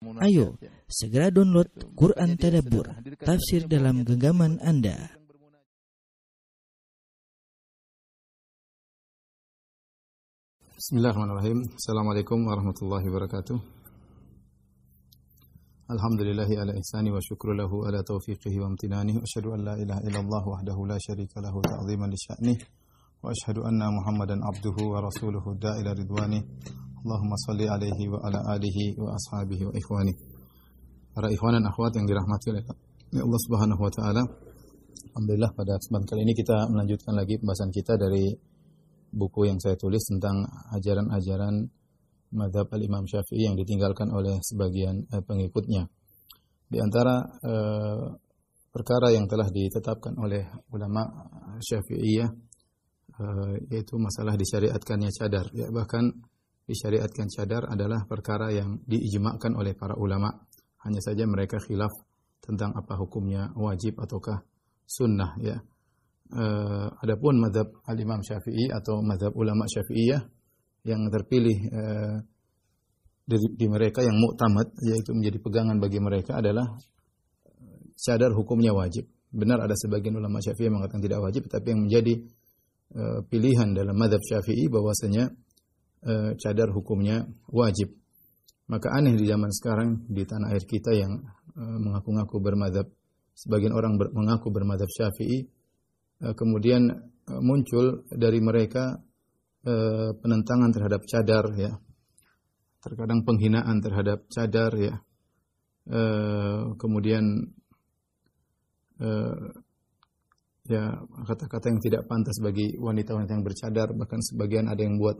Ayo, segera download Quran Tadabbur, tafsir dalam genggaman Anda. Bismillahirrahmanirrahim. Assalamualaikum warahmatullahi wabarakatuh. Alhamdulillahi ala ihsani wa syukru lahu ala taufiqihi wa amtinani. Wa asyhadu an la ilaha illallah wahdahu la syarika lahu ta'ziman li sya'nih. Abduhu wa rasuluhu da'ila ridwani. Allahumma salli alaihi wa ala alihi wa ashabihi wa ikhwani. Para ikhwan dan akhwat yang dirahmati oleh Allah Subhanahu wa taala. Alhamdulillah pada kesempatan kali ini kita melanjutkan lagi pembahasan kita dari buku yang saya tulis tentang ajaran-ajaran madhab al-Imam Syafi'i yang ditinggalkan oleh sebagian eh, pengikutnya. Di antara eh, perkara yang telah ditetapkan oleh ulama Syafi'iyah eh, yaitu masalah disyariatkannya cadar. Ya, bahkan disyariatkan cadar adalah perkara yang diijma'kan oleh para ulama. Hanya saja mereka khilaf tentang apa hukumnya wajib ataukah sunnah ya. Uh, adapun madhab al-Imam Syafi'i atau madhab ulama Syafi'iyah yang terpilih uh, di, di mereka yang muktamad yaitu menjadi pegangan bagi mereka adalah cadar hukumnya wajib. Benar ada sebagian ulama Syafi'i yang mengatakan tidak wajib, tapi yang menjadi uh, pilihan dalam madhab Syafi'i bahwasanya e, cadar hukumnya wajib. Maka aneh di zaman sekarang di tanah air kita yang e, mengaku-ngaku bermadhab, sebagian orang mengaku bermadhab syafi'i, kemudian muncul dari mereka penentangan terhadap cadar, ya, terkadang penghinaan terhadap cadar, ya, kemudian ya kata-kata yang tidak pantas bagi wanita-wanita yang bercadar, bahkan sebagian ada yang buat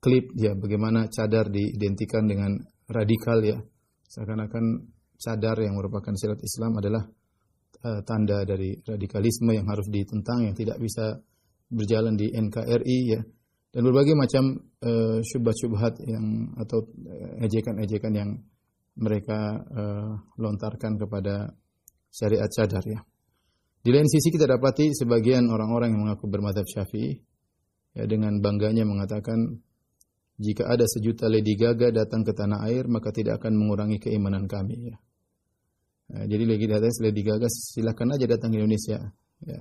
klip ya bagaimana cadar diidentikan dengan radikal ya seakan-akan cadar yang merupakan syarat Islam adalah uh, tanda dari radikalisme yang harus ditentang yang tidak bisa berjalan di NKRI ya dan berbagai macam uh, syubhat-syubhat yang atau ejekan-ejekan yang mereka uh, lontarkan kepada syariat cadar ya. Di lain sisi kita dapati sebagian orang-orang yang mengaku bermadhab syafi'i ya dengan bangganya mengatakan jika ada sejuta Lady Gaga datang ke tanah air, maka tidak akan mengurangi keimanan kami. Ya. Nah, jadi Lady Gaga, Lady Gaga silakan aja datang ke Indonesia. Ya.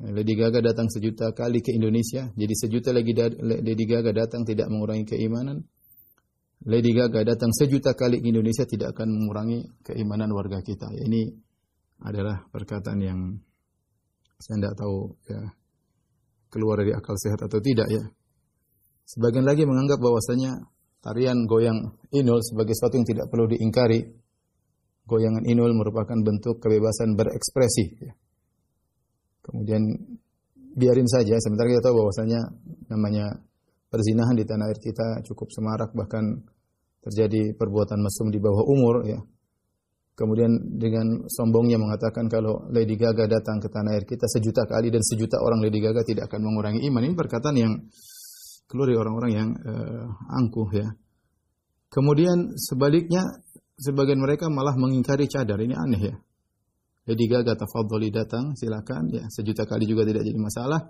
Nah, Lady Gaga datang sejuta kali ke Indonesia, jadi sejuta lagi Lady Gaga datang tidak mengurangi keimanan. Lady Gaga datang sejuta kali ke Indonesia tidak akan mengurangi keimanan warga kita. Ya, ini adalah perkataan yang saya tidak tahu ya keluar dari akal sehat atau tidak ya. Sebagian lagi menganggap bahwasanya tarian goyang inul sebagai sesuatu yang tidak perlu diingkari. Goyangan inul merupakan bentuk kebebasan berekspresi. Ya. Kemudian biarin saja, sementara kita tahu bahwasanya namanya perzinahan di tanah air kita cukup semarak bahkan terjadi perbuatan mesum di bawah umur ya. Kemudian dengan sombongnya mengatakan kalau Lady Gaga datang ke tanah air kita sejuta kali dan sejuta orang Lady Gaga tidak akan mengurangi iman. Ini perkataan yang keluar dari orang-orang yang uh, angkuh ya. Kemudian sebaliknya sebagian mereka malah mengingkari cadar. Ini aneh ya. Lady Gaga tafadholi datang, silakan ya. Sejuta kali juga tidak jadi masalah.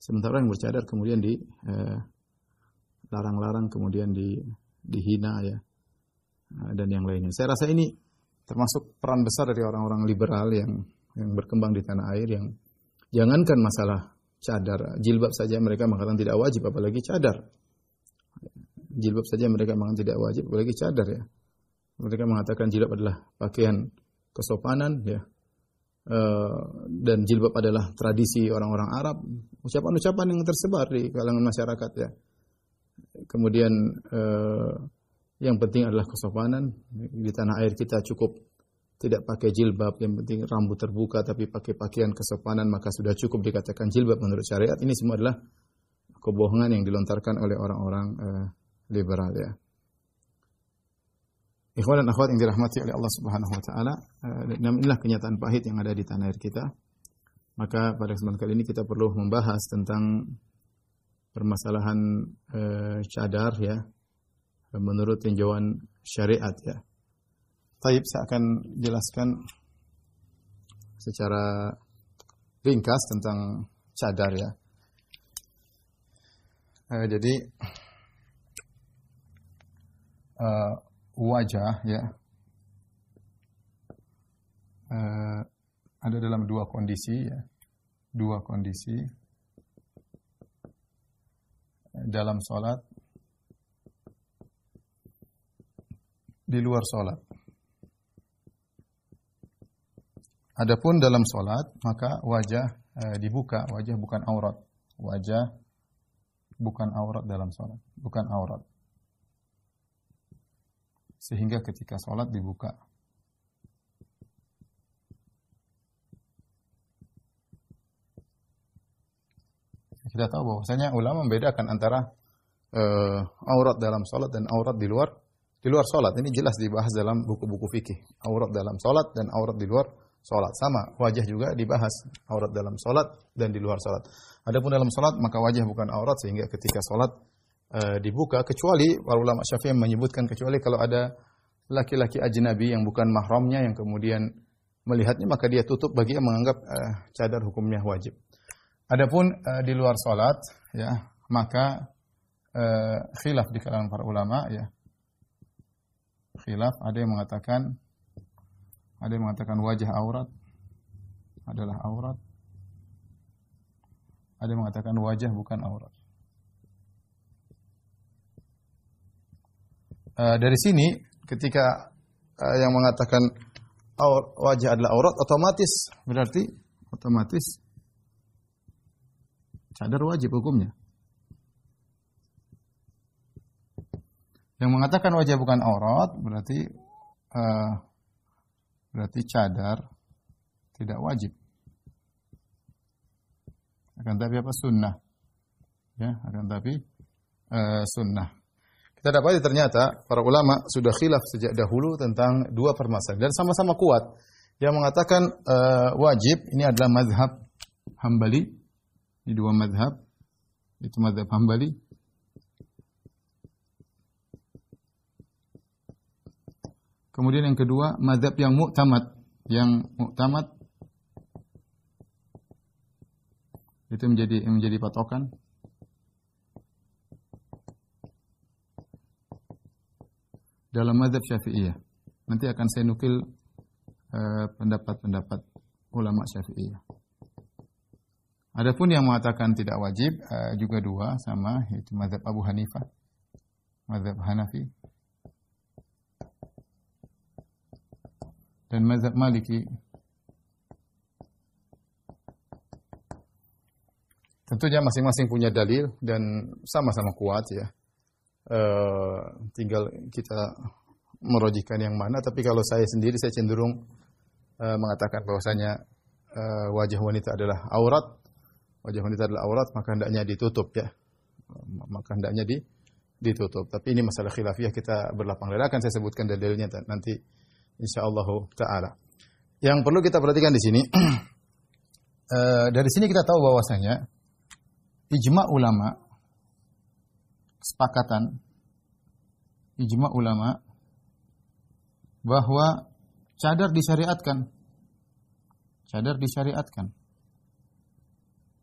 Sementara yang bercadar kemudian di uh, larang-larang kemudian di dihina ya. Uh, dan yang lainnya. Saya rasa ini termasuk peran besar dari orang-orang liberal yang yang berkembang di tanah air yang jangankan masalah cadar. Jilbab saja mereka mengatakan tidak wajib, apalagi cadar. Jilbab saja mereka mengatakan tidak wajib, apalagi cadar ya. Mereka mengatakan jilbab adalah pakaian kesopanan ya. Uh, dan jilbab adalah tradisi orang-orang Arab. Ucapan-ucapan yang tersebar di kalangan masyarakat ya. Kemudian uh, yang penting adalah kesopanan. Di tanah air kita cukup tidak pakai jilbab, yang penting rambut terbuka tapi pakai pakaian kesopanan maka sudah cukup dikatakan jilbab menurut syariat. Ini semua adalah kebohongan yang dilontarkan oleh orang-orang uh, liberal ya. Ikhwan dan akhwat yang dirahmati oleh Allah Subhanahu wa taala, uh, inilah kenyataan pahit yang ada di tanah air kita. Maka pada kesempatan kali ini kita perlu membahas tentang permasalahan uh, cadar ya menurut tinjauan syariat ya. Taib saya akan jelaskan secara ringkas tentang cadar ya. Uh, jadi uh, wajah ya uh, ada dalam dua kondisi ya dua kondisi dalam sholat di luar sholat. Adapun dalam sholat maka wajah e, dibuka, wajah bukan aurat, wajah bukan aurat dalam sholat, bukan aurat. Sehingga ketika sholat dibuka. Kita tahu bahwasanya ulama membedakan antara uh, aurat dalam sholat dan aurat di luar di luar sholat. Ini jelas dibahas dalam buku-buku fikih. Aurat dalam sholat dan aurat di luar sholat sama. Wajah juga dibahas aurat dalam sholat dan di luar sholat. Adapun dalam sholat maka wajah bukan aurat sehingga ketika sholat uh, dibuka kecuali para ulama syafi'i menyebutkan kecuali kalau ada laki-laki ajnabi yang bukan mahramnya yang kemudian melihatnya maka dia tutup bagi yang menganggap uh, cadar hukumnya wajib. Adapun uh, di luar salat ya, maka uh, khilaf di kalangan para ulama ya. Khilaf ada yang mengatakan ada yang mengatakan wajah aurat adalah aurat. Ada yang mengatakan wajah bukan aurat. Uh, dari sini ketika uh, yang mengatakan aur, wajah adalah aurat otomatis berarti otomatis Cadar wajib hukumnya. Yang mengatakan wajib bukan aurat berarti uh, berarti cadar tidak wajib. Akan tapi apa sunnah? Ya, akan tapi uh, sunnah. Kita dapat ternyata para ulama sudah khilaf sejak dahulu tentang dua permasalahan dan sama-sama kuat. Yang mengatakan uh, wajib ini adalah mazhab Hambali ini dua madhab. Itu madhab Hambali. Kemudian yang kedua, madhab yang muktamad. Yang muktamad itu menjadi menjadi patokan. Dalam madhab syafi'iyah. Nanti akan saya nukil eh, pendapat-pendapat uh, ulama syafi'iyah. Adapun yang mengatakan tidak wajib uh, juga dua sama yaitu mazhab Abu Hanifah, mazhab Hanafi dan mazhab Maliki. Tentunya masing-masing punya dalil dan sama-sama kuat ya. Uh, tinggal kita merojikan yang mana. Tapi kalau saya sendiri saya cenderung uh, mengatakan bahwasanya uh, wajah wanita adalah aurat wajah wanita adalah aurat, maka hendaknya ditutup ya. Maka hendaknya di, ditutup. Tapi ini masalah khilafiyah kita berlapang dada akan saya sebutkan dalilnya nanti insyaallah taala. Yang perlu kita perhatikan di sini uh, dari sini kita tahu bahwasanya ijma ulama kesepakatan ijma ulama bahwa cadar disyariatkan. Cadar disyariatkan.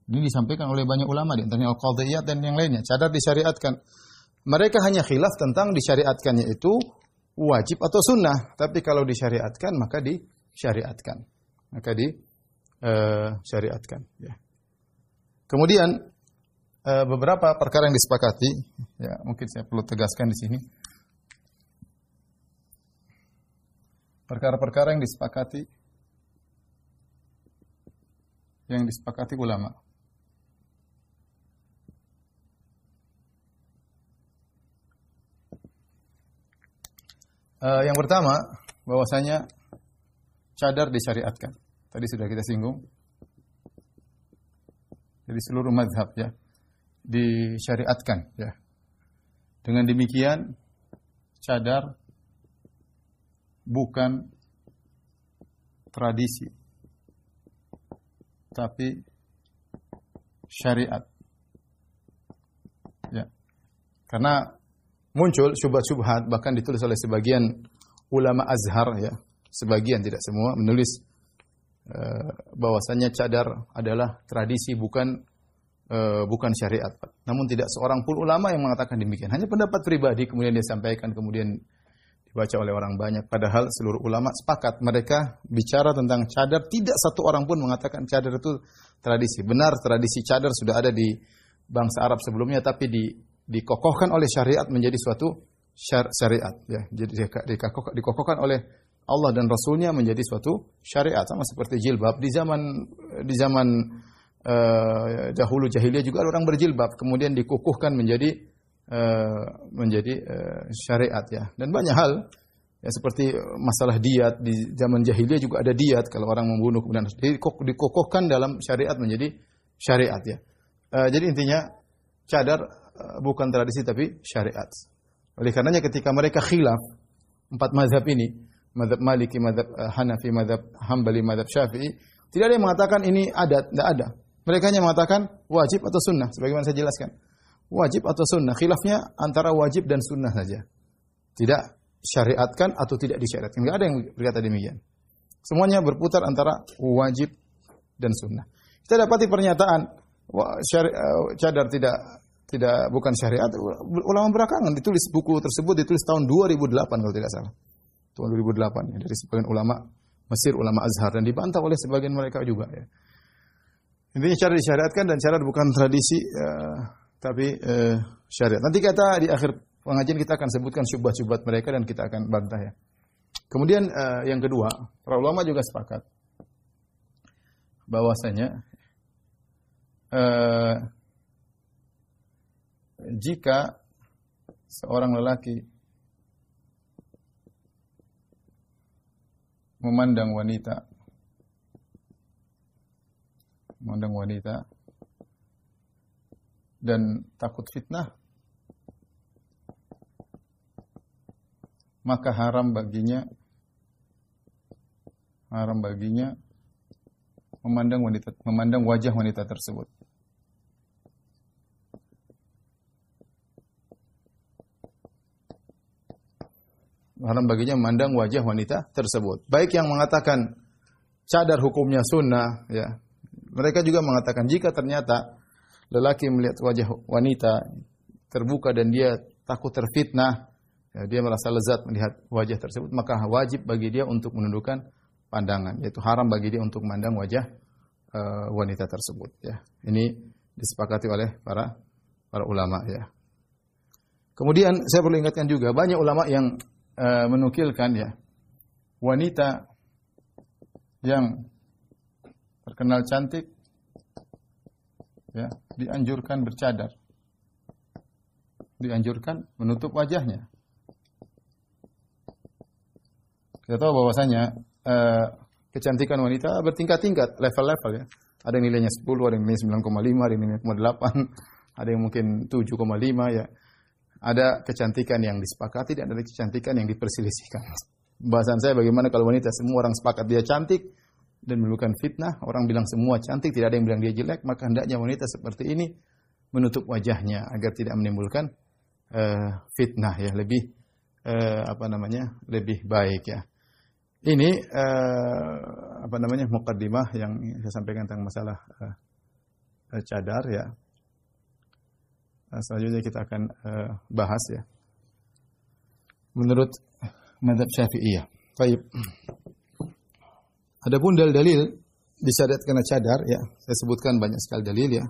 Ini disampaikan oleh banyak ulama di antaranya Al-Qadhiyat dan yang lainnya. Cadar disyariatkan. Mereka hanya khilaf tentang disyariatkannya itu wajib atau sunnah. Tapi kalau disyariatkan maka disyariatkan. Maka disyariatkan. Uh, ya. Kemudian uh, beberapa perkara yang disepakati, ya mungkin saya perlu tegaskan di sini. Perkara-perkara yang disepakati yang disepakati ulama. Uh, yang pertama, bahwasanya cadar disyariatkan. Tadi sudah kita singgung. Jadi seluruh mazhab ya disyariatkan ya. Dengan demikian cadar bukan tradisi tapi syariat. Ya. Karena muncul syubhat-syubhat bahkan ditulis oleh sebagian ulama Azhar ya, sebagian tidak semua menulis uh, bahwasanya cadar adalah tradisi bukan uh, bukan syariat. Namun tidak seorang pun ulama yang mengatakan demikian. Hanya pendapat pribadi kemudian dia sampaikan kemudian dibaca oleh orang banyak. Padahal seluruh ulama sepakat mereka bicara tentang cadar tidak satu orang pun mengatakan cadar itu tradisi. Benar tradisi cadar sudah ada di bangsa Arab sebelumnya tapi di dikokohkan oleh syariat menjadi suatu syariat ya. Jadi dikokohkan oleh Allah dan Rasulnya menjadi suatu syariat sama seperti jilbab di zaman di zaman uh, dahulu jahiliyah juga ada orang berjilbab kemudian dikukuhkan menjadi Eh, menjadi uh, syariat ya. Dan banyak hal ya seperti masalah diat di zaman jahiliyah juga ada diat kalau orang membunuh kemudian dikokohkan dalam syariat menjadi syariat ya. Uh, jadi intinya cadar uh, bukan tradisi tapi syariat. Oleh karenanya ketika mereka khilaf empat mazhab ini, mazhab Maliki, mazhab uh, Hanafi, mazhab Hambali, mazhab Syafi'i, tidak ada yang mengatakan ini adat, tidak ada. Mereka hanya mengatakan wajib atau sunnah, sebagaimana saya jelaskan wajib atau sunnah. Khilafnya antara wajib dan sunnah saja. Tidak syariatkan atau tidak disyariatkan. Tidak ada yang berkata demikian. Semuanya berputar antara wajib dan sunnah. Kita dapati pernyataan eh, cadar tidak tidak bukan syariat. Ulama belakangan ditulis buku tersebut ditulis tahun 2008 kalau tidak salah. Tahun 2008 ya, dari sebagian ulama Mesir, ulama Azhar dan dibantah oleh sebagian mereka juga ya. Intinya cara disyariatkan dan cara bukan tradisi uh, tapi eh, syariat. Nanti kata di akhir pengajian kita akan sebutkan syubhat-syubhat mereka dan kita akan bantah ya. Kemudian eh, yang kedua, para ulama juga sepakat bahwasanya eh, jika seorang lelaki memandang wanita memandang wanita dan takut fitnah, maka haram baginya haram baginya memandang wanita memandang wajah wanita tersebut. Haram baginya memandang wajah wanita tersebut. Baik yang mengatakan cadar hukumnya sunnah, ya. Mereka juga mengatakan jika ternyata lelaki melihat wajah wanita terbuka dan dia takut terfitnah, ya, dia merasa lezat melihat wajah tersebut, maka wajib bagi dia untuk menundukkan pandangan, yaitu haram bagi dia untuk memandang wajah uh, wanita tersebut. Ya, ini disepakati oleh para para ulama. Ya. Kemudian saya perlu ingatkan juga banyak ulama yang uh, menukilkan ya wanita yang terkenal cantik ya dianjurkan bercadar. Dianjurkan menutup wajahnya. Kita tahu bahwasanya uh, kecantikan wanita bertingkat-tingkat, level-level ya. Ada yang nilainya 10, ada yang nilainya 9,5, ada yang nilainya 9,8, ada yang mungkin 7,5 ya. Ada kecantikan yang disepakati dan ada kecantikan yang diperselisihkan. Bahasan saya bagaimana kalau wanita semua orang sepakat dia cantik, dan menimbulkan fitnah. Orang bilang semua cantik, tidak ada yang bilang dia jelek, maka hendaknya wanita seperti ini menutup wajahnya agar tidak menimbulkan uh, fitnah ya, lebih uh, apa namanya? lebih baik ya. Ini uh, apa namanya? mukaddimah yang saya sampaikan tentang masalah uh, cadar ya. Selanjutnya kita akan uh, bahas ya. Menurut madhab Syafi'iyah. Baik. Adapun dalil-dalil disyariatkan cadar ya, saya sebutkan banyak sekali dalil ya.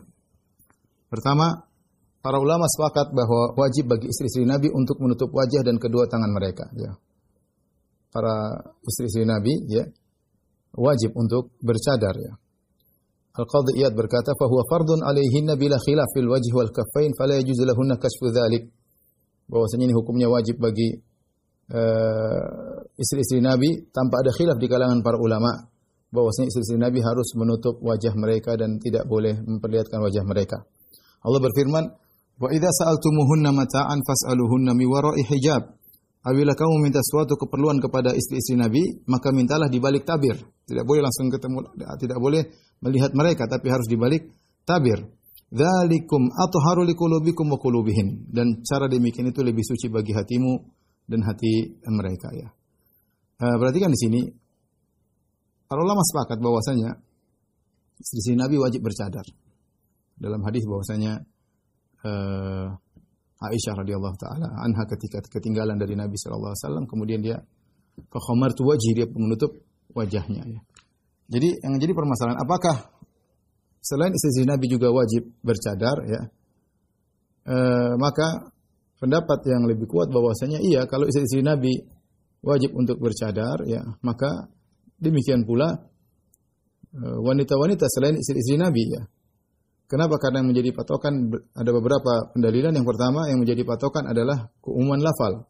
Pertama, para ulama sepakat bahwa wajib bagi istri-istri Nabi untuk menutup wajah dan kedua tangan mereka ya. Para istri-istri Nabi ya wajib untuk bercadar ya. Al-Qadhi Iyad berkata, "Fahuwa fardun alaihinna bila khilaf fil wajhi wal kaffain fala yajuzu lahunna kashfu dzalik." Bahwasanya ini hukumnya wajib bagi uh, istri-istri Nabi tanpa ada khilaf di kalangan para ulama bahwasanya istri-istri Nabi harus menutup wajah mereka dan tidak boleh memperlihatkan wajah mereka. Allah berfirman, "Wa idza sa'altumuhunna mata'an fas'aluhunna mi wara'i hijab." Apabila kamu minta suatu keperluan kepada istri-istri Nabi, maka mintalah di balik tabir. Tidak boleh langsung ketemu, tidak boleh melihat mereka, tapi harus di balik tabir. Dzalikum atharu liqulubikum wa qulubihim. Dan cara demikian itu lebih suci bagi hatimu dan hati mereka ya. Berarti kan di sini para ulama sepakat bahwasanya istri Nabi wajib bercadar. Dalam hadis bahwasanya uh, Aisyah radhiyallahu taala anha ketika ketinggalan dari Nabi sallallahu alaihi kemudian dia fakhamartu wajhi dia menutup wajahnya ya. Jadi yang jadi permasalahan apakah selain istri Nabi juga wajib bercadar ya? E, maka pendapat yang lebih kuat bahwasanya iya kalau istri Nabi wajib untuk bercadar ya, maka demikian pula eh, wanita-wanita selain istri-istri Nabi ya. Kenapa? Karena yang menjadi patokan ada beberapa pendalilan. Yang pertama yang menjadi patokan adalah keumuman lafal.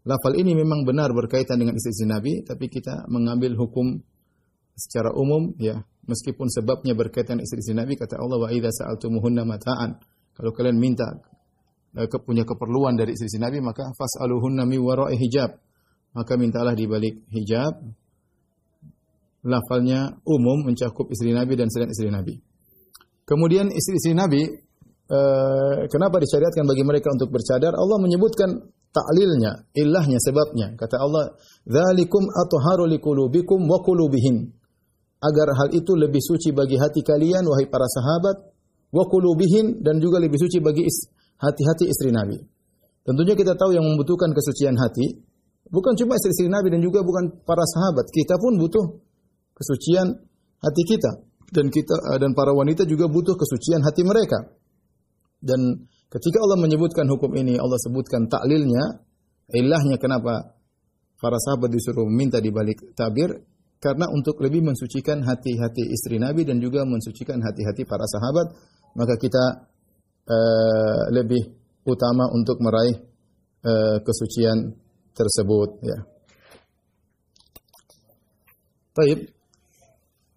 Lafal ini memang benar berkaitan dengan istri-istri Nabi, tapi kita mengambil hukum secara umum ya, meskipun sebabnya berkaitan istri-istri Nabi kata Allah wa sa'altumuhunna mata'an. Kalau kalian minta uh, punya keperluan dari istri-istri Nabi maka fas'aluhunna mi wara'i hijab. Maka mintalah di balik hijab. Lafalnya umum mencakup istri Nabi dan selain istri Nabi. Kemudian istri-istri Nabi uh, kenapa disyariatkan bagi mereka untuk bercadar? Allah menyebutkan taklilnya, ilahnya, sebabnya. Kata Allah, "Dzalikum atharu liqulubikum wa qulubihim." Agar hal itu lebih suci bagi hati kalian wahai para sahabat, wa qulubihin dan juga lebih suci bagi hati-hati istri Nabi. Tentunya kita tahu yang membutuhkan kesucian hati bukan cuma istri-istri Nabi dan juga bukan para sahabat. Kita pun butuh kesucian hati kita dan kita dan para wanita juga butuh kesucian hati mereka. Dan ketika Allah menyebutkan hukum ini, Allah sebutkan taklilnya, ilahnya kenapa para sahabat disuruh meminta di balik tabir karena untuk lebih mensucikan hati-hati istri Nabi dan juga mensucikan hati-hati para sahabat, maka kita uh, lebih utama untuk meraih uh, kesucian tersebut ya. Baik.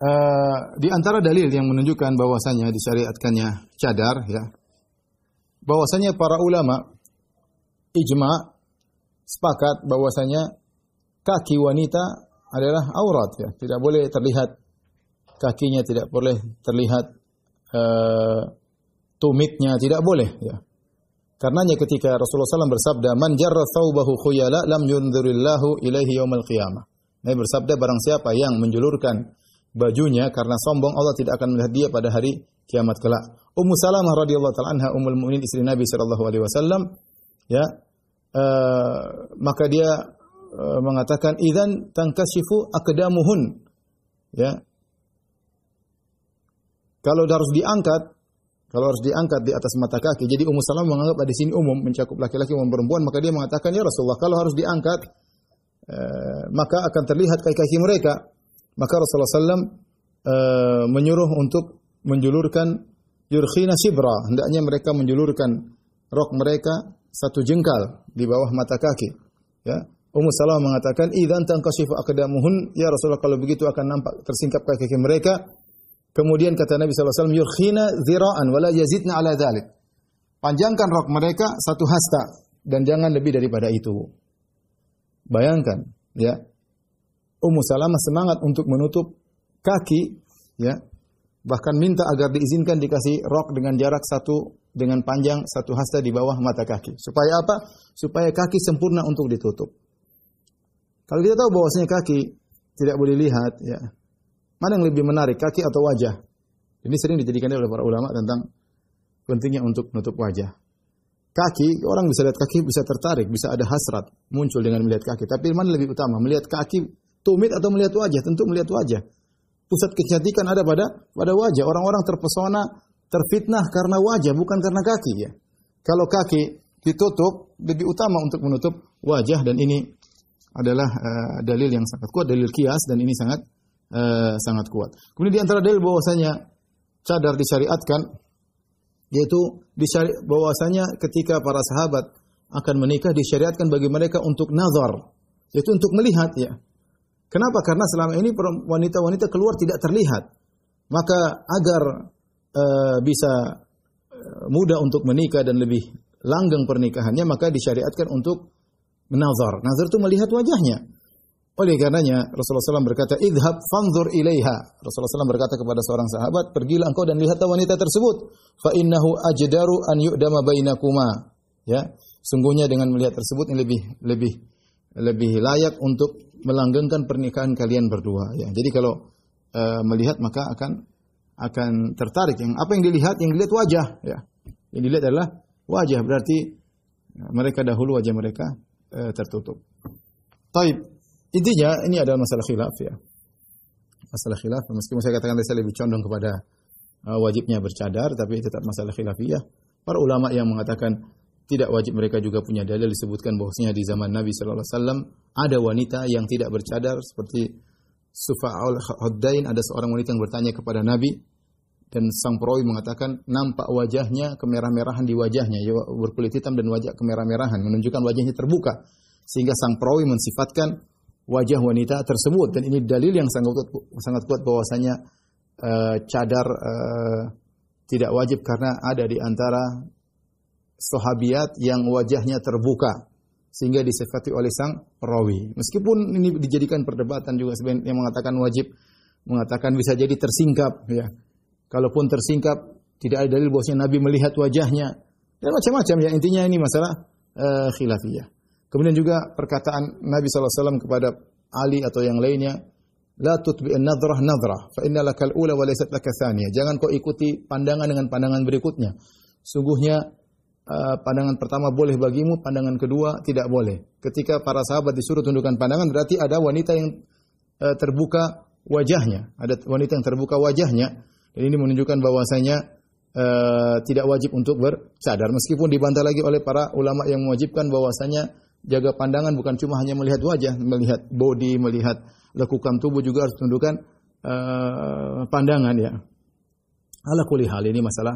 Uh, di antara dalil yang menunjukkan bahwasanya disyariatkannya cadar ya. Bahwasanya para ulama ijma sepakat bahwasanya kaki wanita adalah aurat ya, tidak boleh terlihat kakinya tidak boleh terlihat uh, tumitnya tidak boleh ya. Karenanya ketika Rasulullah SAW bersabda, "Man jarra thawbahu khuyala lam yunzirillahu ilaihi yaumal qiyamah." Nabi bersabda barang siapa yang menjulurkan bajunya karena sombong Allah tidak akan melihat dia pada hari kiamat kelak. Ummu Salamah radhiyallahu taala anha ummul mukminin istri Nabi sallallahu alaihi wasallam ya uh, maka dia uh, mengatakan idzan tankashifu aqdamuhun ya. Kalau harus diangkat kalau harus diangkat di atas mata kaki jadi Ummu Salamah menganggap di sini umum mencakup laki-laki maupun perempuan maka dia mengatakan ya Rasulullah kalau harus diangkat uh, maka akan terlihat kaki-kaki mereka. Maka Rasulullah SAW eh, menyuruh untuk menjulurkan yurkhina sibra. Hendaknya mereka menjulurkan rok mereka satu jengkal di bawah mata kaki. Ya. Ummu Salamah mengatakan, "Idzan tanqashifu aqdamuhun, ya Rasulullah kalau begitu akan nampak tersingkap kaki-kaki mereka." Kemudian kata Nabi sallallahu alaihi wasallam, "Yurkhina zira'an wala yazidna ala dzalik." Panjangkan rok mereka satu hasta dan jangan lebih daripada itu. Bayangkan, ya. Ummu Salamah semangat untuk menutup kaki, ya, bahkan minta agar diizinkan dikasih rok dengan jarak satu dengan panjang satu hasta di bawah mata kaki. Supaya apa? Supaya kaki sempurna untuk ditutup. Kalau kita tahu bahwasanya kaki tidak boleh lihat, ya, mana yang lebih menarik, kaki atau wajah? Ini sering dijadikan oleh para ulama tentang pentingnya untuk menutup wajah. Kaki, orang bisa lihat kaki bisa tertarik, bisa ada hasrat muncul dengan melihat kaki. Tapi mana lebih utama, melihat kaki tumit atau melihat wajah? Tentu melihat wajah. Pusat kecantikan ada pada pada wajah. Orang-orang terpesona, terfitnah karena wajah, bukan karena kaki ya. Kalau kaki ditutup, lebih utama untuk menutup wajah dan ini adalah uh, dalil yang sangat kuat, dalil kias dan ini sangat uh, sangat kuat. Kemudian di antara dalil bahwasanya cadar disyariatkan yaitu disyari, bahwasanya ketika para sahabat akan menikah disyariatkan bagi mereka untuk nazar, yaitu untuk melihat ya. Kenapa? Karena selama ini wanita-wanita keluar tidak terlihat. Maka agar uh, bisa uh, mudah untuk menikah dan lebih langgeng pernikahannya, maka disyariatkan untuk menazar. Nazar itu melihat wajahnya. Oleh karenanya Rasulullah SAW berkata, "Idhab fanzur ilaiha." Rasulullah SAW berkata kepada seorang sahabat, "Pergilah engkau dan lihatlah wanita tersebut. Fa innahu ajdaru an yu'dama bainakuma." Ya, sungguhnya dengan melihat tersebut ini lebih lebih lebih layak untuk melanggengkan pernikahan kalian berdua ya. Jadi kalau uh, melihat maka akan akan tertarik. Yang apa yang dilihat? Yang dilihat wajah ya. Yang dilihat adalah wajah berarti Mereka dahulu wajah mereka uh, tertutup. Taib. Intinya ini adalah masalah khilaf ya. Masalah khilaf meskipun saya katakan saya lebih condong kepada uh, wajibnya bercadar tapi tetap masalah khilafiyah. Para ulama yang mengatakan tidak wajib mereka juga punya dalil disebutkan bahwasanya di zaman Nabi sallallahu alaihi wasallam ada wanita yang tidak bercadar seperti Sufa'ul Huddain ada seorang wanita yang bertanya kepada Nabi dan sang perawi mengatakan nampak wajahnya kemerah-merahan di wajahnya. Ya, berkulit hitam dan wajah kemerah-merahan menunjukkan wajahnya terbuka. Sehingga sang perawi mensifatkan wajah wanita tersebut. Dan ini dalil yang sangat kuat, sangat kuat bahwasanya uh, cadar uh, tidak wajib karena ada di antara sahabiat yang wajahnya terbuka sehingga disifati oleh sang perawi. Meskipun ini dijadikan perdebatan juga yang mengatakan wajib mengatakan bisa jadi tersingkap ya. Kalaupun tersingkap tidak ada dalil bahwasanya Nabi melihat wajahnya dan macam-macam ya intinya ini masalah uh, khilafiyah. Kemudian juga perkataan Nabi SAW kepada Ali atau yang lainnya, La tutbi'in nadrah nadrah, fa inna lakal ula wa laysat Jangan kau ikuti pandangan dengan pandangan berikutnya. Sungguhnya uh, pandangan pertama boleh bagimu, pandangan kedua tidak boleh. Ketika para sahabat disuruh tundukkan pandangan, berarti ada wanita yang uh, terbuka wajahnya, ada wanita yang terbuka wajahnya. Dan ini menunjukkan bahwasanya uh, tidak wajib untuk bercadar. Meskipun dibantah lagi oleh para ulama yang mewajibkan bahwasanya jaga pandangan bukan cuma hanya melihat wajah, melihat body, melihat lekukan tubuh juga harus tundukkan uh, pandangan ya. Ala kuli hal ini masalah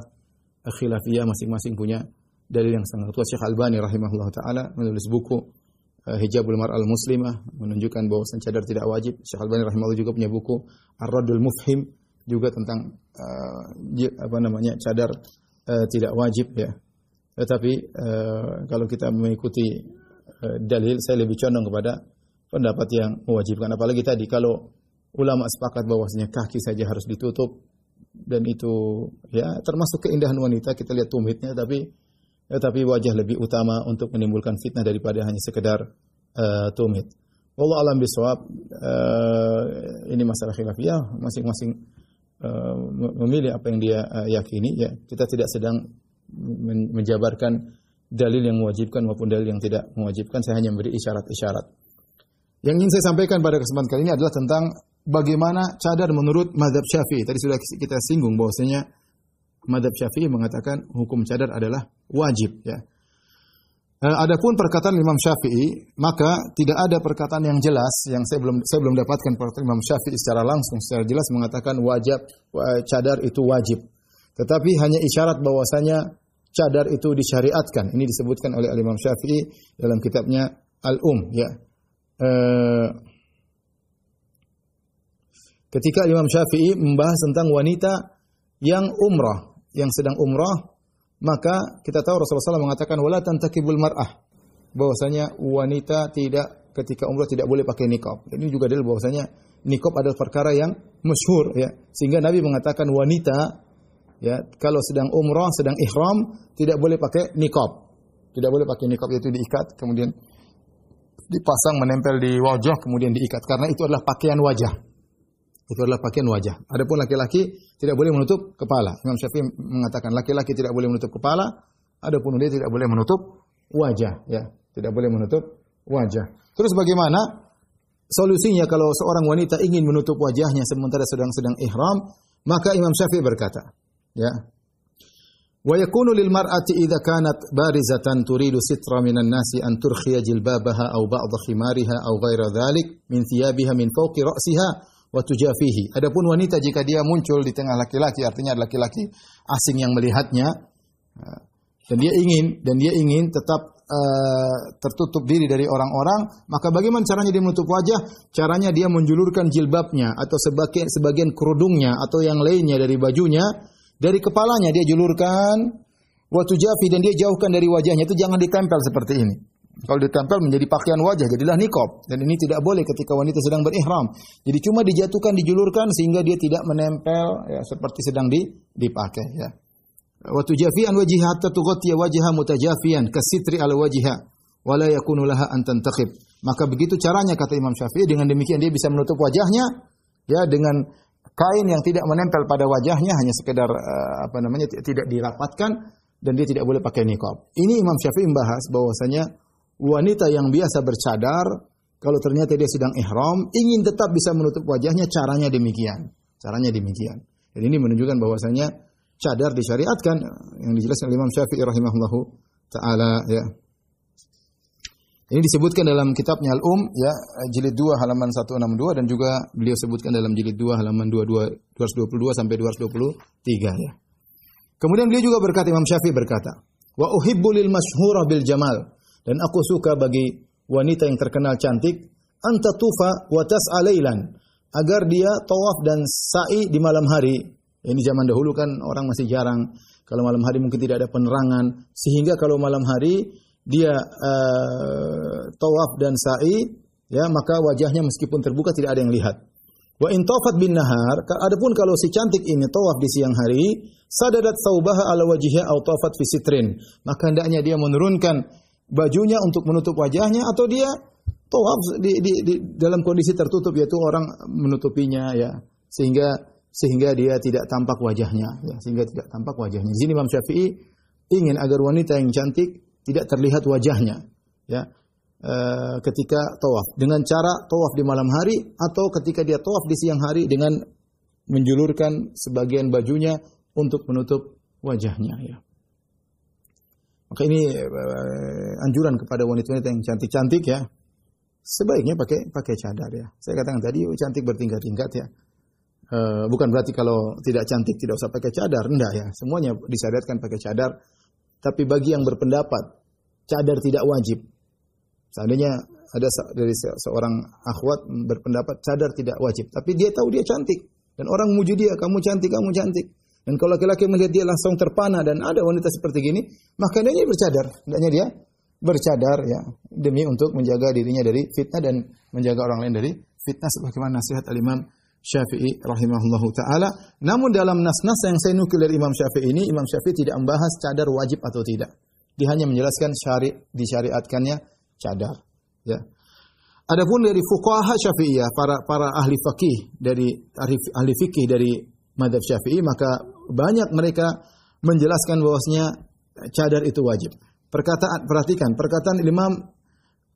khilafiyah masing-masing punya dalil yang sangat kuat Syekh Albani rahimahullah taala menulis buku uh, Hijabul Mar'al Muslimah menunjukkan bahwa cadar tidak wajib. Syekh Albani rahimahullah juga punya buku Ar-Raddul Mufhim juga tentang uh, apa namanya cadar uh, tidak wajib ya. Tetapi uh, kalau kita mengikuti uh, dalil saya lebih condong kepada pendapat yang mewajibkan apalagi tadi kalau ulama sepakat bahwasanya kaki saja harus ditutup dan itu ya termasuk keindahan wanita kita lihat tumitnya tapi tetapi wajah lebih utama untuk menimbulkan fitnah daripada hanya sekedar uh, tumit. Allah alam bisawab uh, ini masalah khilafiyah masing-masing uh, memilih apa yang dia uh, yakini ya kita tidak sedang men menjabarkan dalil yang mewajibkan maupun dalil yang tidak mewajibkan saya hanya memberi isyarat-isyarat. Yang ingin saya sampaikan pada kesempatan kali ini adalah tentang bagaimana cadar menurut mazhab Syafi'i. Tadi sudah kita singgung bahwasanya madhab Syafi'i mengatakan hukum cadar adalah wajib ya. Uh, adapun perkataan Imam Syafi'i, maka tidak ada perkataan yang jelas yang saya belum saya belum dapatkan perkataan Imam Syafi'i secara langsung secara jelas mengatakan wajib cadar itu wajib. Tetapi hanya isyarat bahwasanya cadar itu disyariatkan. Ini disebutkan oleh Imam Syafi'i dalam kitabnya Al-Um ya. Uh, ketika Imam Syafi'i membahas tentang wanita yang umrah yang sedang umrah, maka kita tahu Rasulullah SAW mengatakan wala tantakibul mar'ah. Bahwasanya wanita tidak ketika umrah tidak boleh pakai nikab. Ini juga dalil bahwasanya nikab adalah perkara yang masyhur ya. Sehingga Nabi mengatakan wanita ya kalau sedang umrah, sedang ihram tidak boleh pakai nikab. Tidak boleh pakai nikab itu diikat kemudian dipasang menempel di wajah kemudian diikat karena itu adalah pakaian wajah. Itu adalah pakaian wajah. Adapun laki-laki tidak boleh menutup kepala. Imam Syafi'i mengatakan laki-laki tidak boleh menutup kepala, adapun dia tidak boleh menutup wajah, ya. Tidak boleh menutup wajah. Terus bagaimana solusinya kalau seorang wanita ingin menutup wajahnya sementara sedang-sedang ihram? Maka Imam Syafi'i berkata, ya. Wa yakunu lil mar'ati idza kanat barizatan turidu sitra minan nasi an turkhiya jilbabaha aw ba'd khimariha aw ghaira dhalik min thiyabiha min wa tujafihi. Adapun wanita jika dia muncul di tengah laki-laki artinya laki-laki asing yang melihatnya eh, dan dia ingin dan dia ingin tetap uh, tertutup diri dari orang-orang, maka bagaimana caranya dia menutup wajah? Caranya dia menjulurkan jilbabnya atau sebagian sebagian kerudungnya atau yang lainnya dari bajunya dari kepalanya dia julurkan waktu jafi dan dia jauhkan dari wajahnya itu jangan ditempel seperti ini. Kalau ditempel menjadi pakaian wajah, jadilah nikob. Dan ini tidak boleh ketika wanita sedang berihram. Jadi cuma dijatuhkan, dijulurkan sehingga dia tidak menempel ya, seperti sedang di, dipakai. Ya. Waktu jafian wajiha hatta tughtiya wajha mutajafian kasitri ala wajha wala yakunu laha. Maka begitu caranya kata Imam Syafi'i dengan demikian dia bisa menutup wajahnya ya dengan kain yang tidak menempel pada wajahnya hanya sekedar uh, apa namanya tidak dirapatkan dan dia tidak boleh pakai niqab. Ini Imam Syafi'i membahas bahwasanya wanita yang biasa bercadar kalau ternyata dia sedang ihram ingin tetap bisa menutup wajahnya caranya demikian. Caranya demikian. Dan ini menunjukkan bahwasanya cadar disyariatkan yang dijelaskan oleh Imam Syafi'i rahimahullahu taala ya. Ini disebutkan dalam kitabnya Al-Um ya jilid 2 halaman 162 dan juga beliau sebutkan dalam jilid 2 halaman 22 222 sampai 223 ya. Kemudian beliau juga berkata Imam Syafi'i berkata, "Wa uhibbu lil masyhura bil jamal." Dan aku suka bagi wanita yang terkenal cantik anta tufa wa tas'alailan agar dia tawaf dan sa'i di malam hari. Ini zaman dahulu kan orang masih jarang kalau malam hari mungkin tidak ada penerangan sehingga kalau malam hari dia uh, tawaf dan sa'i, ya maka wajahnya meskipun terbuka tidak ada yang lihat. Wa in tawafat bin nahar, adapun kalau si cantik ini tawaf di siang hari, sadadat saubaha ala wajhiha aw tawafat fi sitrin, maka hendaknya dia menurunkan bajunya untuk menutup wajahnya atau dia tawaf di, di, di dalam kondisi tertutup yaitu orang menutupinya ya sehingga sehingga dia tidak tampak wajahnya ya sehingga tidak tampak wajahnya. Di sini Imam Syafi'i ingin agar wanita yang cantik tidak terlihat wajahnya ya e, ketika tawaf dengan cara tawaf di malam hari atau ketika dia tawaf di siang hari dengan menjulurkan sebagian bajunya untuk menutup wajahnya ya. Maka ini e, anjuran kepada wanita-wanita yang cantik-cantik ya. Sebaiknya pakai pakai cadar ya. Saya katakan tadi oh, cantik bertingkat-tingkat ya. E, bukan berarti kalau tidak cantik tidak usah pakai cadar, enggak ya. Semuanya disyariatkan pakai cadar tapi bagi yang berpendapat cadar tidak wajib, seandainya ada dari seorang akhwat berpendapat cadar tidak wajib, tapi dia tahu dia cantik dan orang muji dia, kamu cantik, kamu cantik. Dan kalau laki-laki melihat dia langsung terpana dan ada wanita seperti gini, maka dia bercadar. Hendaknya dia bercadar ya demi untuk menjaga dirinya dari fitnah dan menjaga orang lain dari fitnah sebagaimana nasihat al-Imam Syafi'i rahimahullahu taala. Namun dalam nas-nas yang saya nukil dari Imam Syafi'i ini, Imam Syafi'i tidak membahas cadar wajib atau tidak. Dia hanya menjelaskan syari disyariatkannya cadar. Ya. Adapun dari fuqaha Syafi'iyah, para para ahli fikih dari ahli, ahli fikih dari madhab Syafi'i, maka banyak mereka menjelaskan bahwasanya cadar itu wajib. Perkataan perhatikan perkataan Imam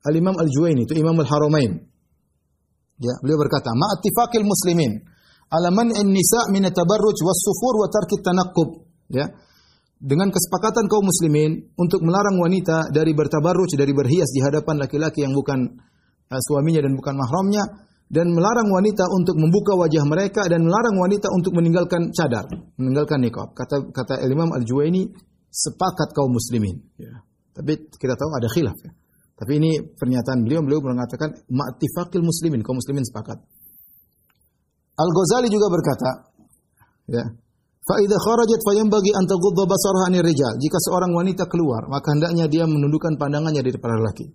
Al-Imam Al-Juwaini itu Imam Al-Haramain Ya, beliau berkata, "Ma'attifaqil muslimin ala man'in nisa' min at-tabarruj was-sufur wa tarki tanaqqub." Ya. Dengan kesepakatan kaum muslimin untuk melarang wanita dari bertabarruj, dari berhias di hadapan laki-laki yang bukan uh, suaminya dan bukan mahramnya dan melarang wanita untuk membuka wajah mereka dan melarang wanita untuk meninggalkan cadar, meninggalkan niqab. Kata kata Imam Al-Juwaini sepakat kaum muslimin. Ya. Tapi kita tahu ada khilaf ya. Tapi ini pernyataan beliau, beliau mengatakan ma'tifaqil muslimin, kaum muslimin sepakat. Al-Ghazali juga berkata, ya, fa idza kharajat fayanbaghi an taghudda basaraha anir rijal. Jika seorang wanita keluar, maka hendaknya dia menundukkan pandangannya dari para lelaki.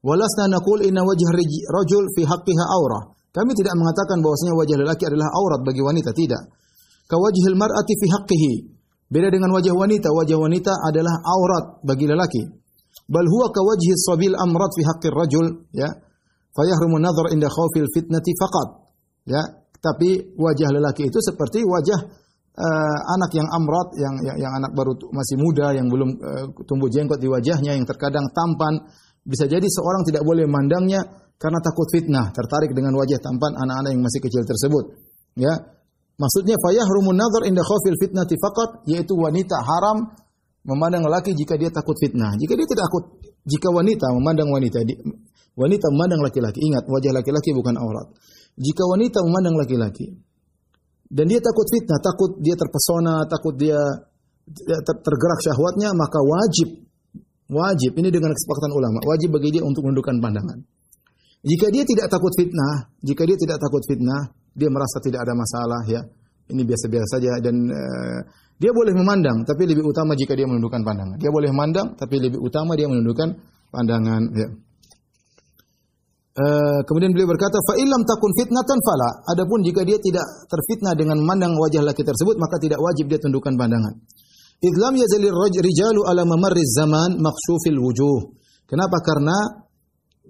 Walasna naqul inna wajh rajul fi haqqiha aurah. Kami tidak mengatakan bahwasanya wajah lelaki adalah aurat bagi wanita, tidak. Kawajhil mar'ati fi haqqihi. Beda dengan wajah wanita, wajah wanita adalah aurat bagi lelaki bal huwa kawajhi sabil amrad fi haqqir rajul ya fayahrumu nadhar inda khawfil fitnati faqat ya tapi wajah lelaki itu seperti wajah uh, anak yang amrad yang, yang yang anak baru masih muda yang belum uh, tumbuh jenggot di wajahnya yang terkadang tampan bisa jadi seorang tidak boleh memandangnya karena takut fitnah tertarik dengan wajah tampan anak-anak yang masih kecil tersebut ya maksudnya fayahrumu nadhar inda khawfil fitnati faqat yaitu wanita haram memandang lelaki jika dia takut fitnah. Jika dia tidak takut, jika wanita memandang wanita, wanita memandang laki-laki, ingat wajah laki-laki bukan aurat. Jika wanita memandang laki-laki dan dia takut fitnah, takut dia terpesona, takut dia tergerak syahwatnya, maka wajib wajib ini dengan kesepakatan ulama, wajib bagi dia untuk menundukkan pandangan. Jika dia tidak takut fitnah, jika dia tidak takut fitnah, dia merasa tidak ada masalah ya. Ini biasa-biasa saja dan uh, dia boleh memandang, tapi lebih utama jika dia menundukkan pandangan. Dia boleh memandang, tapi lebih utama dia menundukkan pandangan. Ya. Uh, kemudian beliau berkata, "Fa'ilam takun fitnatan fala." Adapun jika dia tidak terfitnah dengan memandang wajah laki tersebut, maka tidak wajib dia tundukkan pandangan. Idlam yazalir rijalu ala mamarriz zaman maksufil wujuh. Kenapa? Karena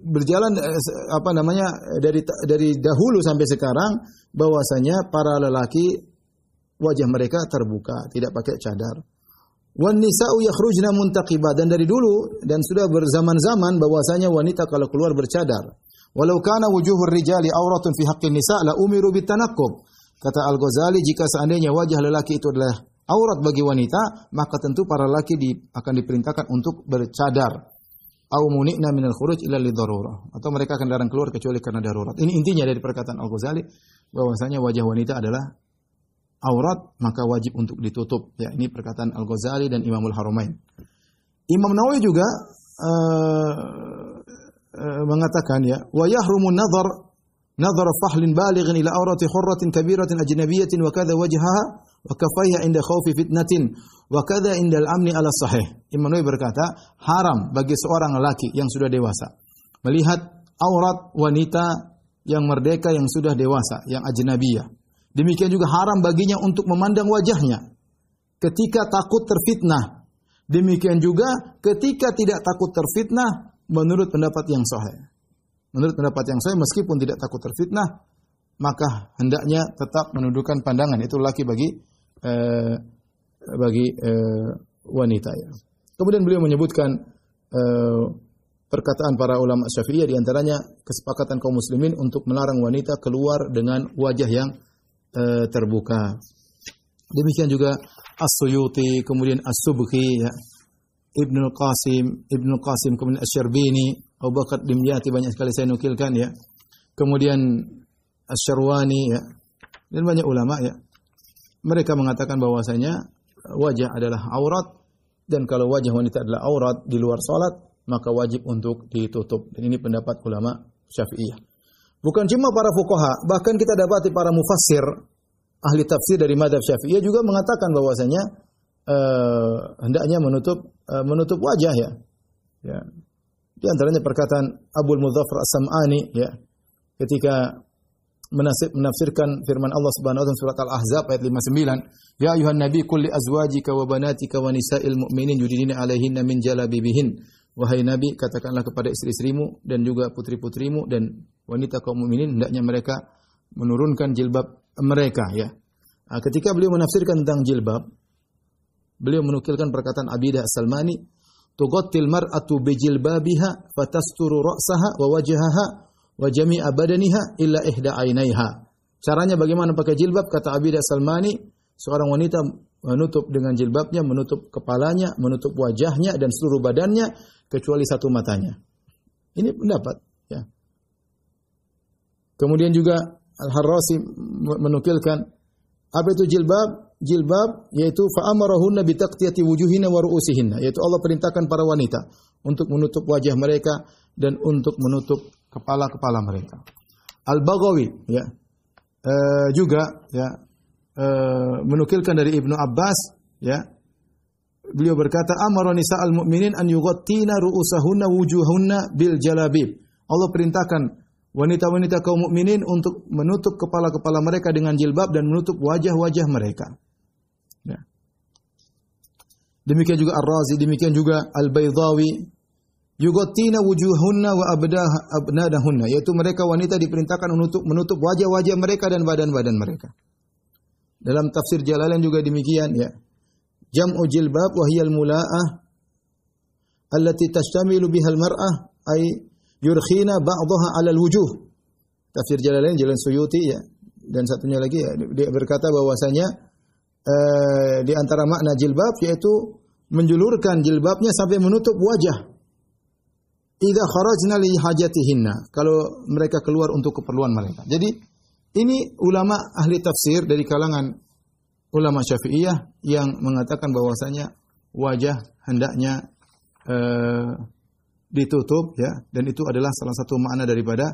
berjalan eh, apa namanya dari dari dahulu sampai sekarang bahwasanya para lelaki wajah mereka terbuka, tidak pakai cadar. Wan nisa'u yakhrujna dan dari dulu dan sudah berzaman-zaman bahwasanya wanita kalau keluar bercadar. Walau kana wujuhur rijali auratun fi haqqin nisa' la umiru bitanaqqub. Kata Al-Ghazali jika seandainya wajah lelaki itu adalah aurat bagi wanita, maka tentu para lelaki di, akan diperintahkan untuk bercadar. Au muni'na minal khuruj illa lidarurah. Atau mereka akan larang keluar kecuali karena darurat. Ini intinya dari perkataan Al-Ghazali bahwasanya wajah wanita adalah aurat maka wajib untuk ditutup. Ya, ini perkataan Al-Ghazali dan Imamul Haramain. Imam Nawawi juga uh, uh, mengatakan ya, wa yahrumu nadhar nadhar fahlin balighin ila aurati hurratin kabiratin ajnabiyatin wa kadha wajhaha wa kafaiha inda khawfi fitnatin wa kadha inda al-amni ala sahih. Imam Nawawi berkata, haram bagi seorang lelaki yang sudah dewasa melihat aurat wanita yang merdeka yang sudah dewasa, yang ajnabiyah Demikian juga haram baginya untuk memandang wajahnya ketika takut terfitnah. Demikian juga ketika tidak takut terfitnah menurut pendapat yang sahih. Menurut pendapat yang sahih meskipun tidak takut terfitnah maka hendaknya tetap menundukkan pandangan itu laki bagi eh, bagi eh, wanita ya. Kemudian beliau menyebutkan eh, perkataan para ulama Syafi'iyah di antaranya kesepakatan kaum muslimin untuk melarang wanita keluar dengan wajah yang uh, terbuka. Demikian juga As-Suyuti, kemudian As-Subki, ya. Ibnu Qasim, Ibnu Qasim, kemudian Asy-Syarbini, Abu Bakar Dimyati banyak sekali saya nukilkan ya. Kemudian Asy-Syarwani ya. Dan banyak ulama ya. Mereka mengatakan bahwasanya wajah adalah aurat dan kalau wajah wanita adalah aurat di luar salat maka wajib untuk ditutup. Dan ini pendapat ulama Syafi'iyah. Bukan cuma para fuqaha, bahkan kita dapati para mufassir, ahli tafsir dari madhab syafi'iyah juga mengatakan bahwasanya uh, hendaknya menutup uh, menutup wajah ya. ya. Di antaranya perkataan Abu Mudzaffar As-Sam'ani ya ketika menasib, menafsirkan firman Allah Subhanahu wa taala surat Al-Ahzab ayat 59, "Ya ayuhan nabi qul li azwajika wa banatika wa nisa'il mu'minin yudinina 'alaihinna min jalabibihin." Wahai Nabi, katakanlah kepada istri-istrimu dan juga putri-putrimu dan wanita kaum mukminin hendaknya mereka menurunkan jilbab mereka ya. Nah, ketika beliau menafsirkan tentang jilbab, beliau menukilkan perkataan Abidah As-Salmani, "Tughattil mar'atu bijilbabiha fatasturu ra'saha wa wajhaha wa jami'a badaniha illa ihda ainaiha." Caranya bagaimana pakai jilbab? Kata Abidah As-Salmani, seorang wanita menutup dengan jilbabnya, menutup kepalanya, menutup wajahnya dan seluruh badannya kecuali satu matanya. Ini pendapat. Ya. Kemudian juga Al-Harrasi menukilkan apa itu jilbab? Jilbab yaitu fa'amarahunna bitaqtiyati wujuhina wa ru'usihinna, yaitu Allah perintahkan para wanita untuk menutup wajah mereka dan untuk menutup kepala-kepala mereka. Al-Baghawi ya. E, juga ya e, menukilkan dari Ibnu Abbas ya beliau berkata amara nisa'al mu'minin an yughattina ru'usahunna wujuhunna bil jalabib. Allah perintahkan wanita-wanita kaum mukminin untuk menutup kepala-kepala mereka dengan jilbab dan menutup wajah-wajah mereka. Ya. Demikian juga Ar-Razi, demikian juga Al-Baydhawi. Yughattina wujuhunna wa abdaha abnadahunna, yaitu mereka wanita diperintahkan menutup menutup wajah-wajah mereka dan badan-badan mereka. Dalam tafsir Jalalain juga demikian ya. Jam'u jilbab wa hiya al-mula'ah allati tashtamilu biha al-mar'ah ay yurkhina ba'daha 'ala al-wujuh. Tafsir Jalalain Jalan Suyuti ya. Dan satunya lagi ya, dia berkata bahwasanya eh, di antara makna jilbab yaitu menjulurkan jilbabnya sampai menutup wajah. Idza kharajna li hajatihinna. Kalau mereka keluar untuk keperluan mereka. Jadi ini ulama ahli tafsir dari kalangan ulama Syafi'iyah yang mengatakan bahwasanya wajah hendaknya uh, ditutup ya dan itu adalah salah satu makna daripada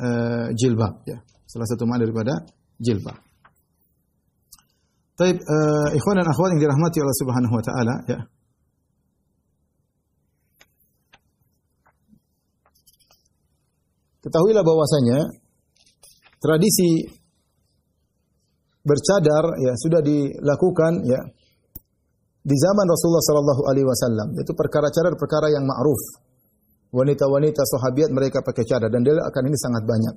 uh, jilbab ya salah satu makna daripada jilbab. Taib uh, ikhwan dan akhwat yang dirahmati Allah Subhanahu wa taala ya. Ketahuilah bahwasanya tradisi bercadar ya sudah dilakukan ya di zaman Rasulullah sallallahu alaihi wasallam. Itu perkara cadar perkara yang ma'ruf. Wanita-wanita sahabiat mereka pakai cadar dan dalil akan ini sangat banyak.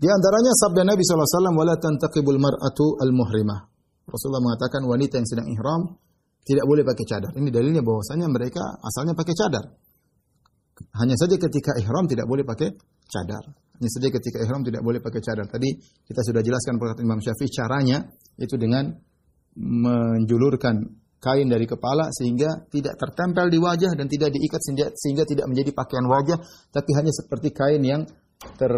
Di antaranya sabda Nabi SAW, "Wala tantaqibul mar'atu al-muhrimah." Rasulullah mengatakan wanita yang sedang ihram tidak boleh pakai cadar. Ini dalilnya bahwasanya mereka asalnya pakai cadar. Hanya saja ketika ihram tidak boleh pakai cadar. Hanya saja ketika ihram tidak boleh pakai cadar. Tadi kita sudah jelaskan perkataan Imam Syafi'i caranya itu dengan menjulurkan kain dari kepala sehingga tidak tertempel di wajah dan tidak diikat sehingga, sehingga tidak menjadi pakaian wajah tapi hanya seperti kain yang ter,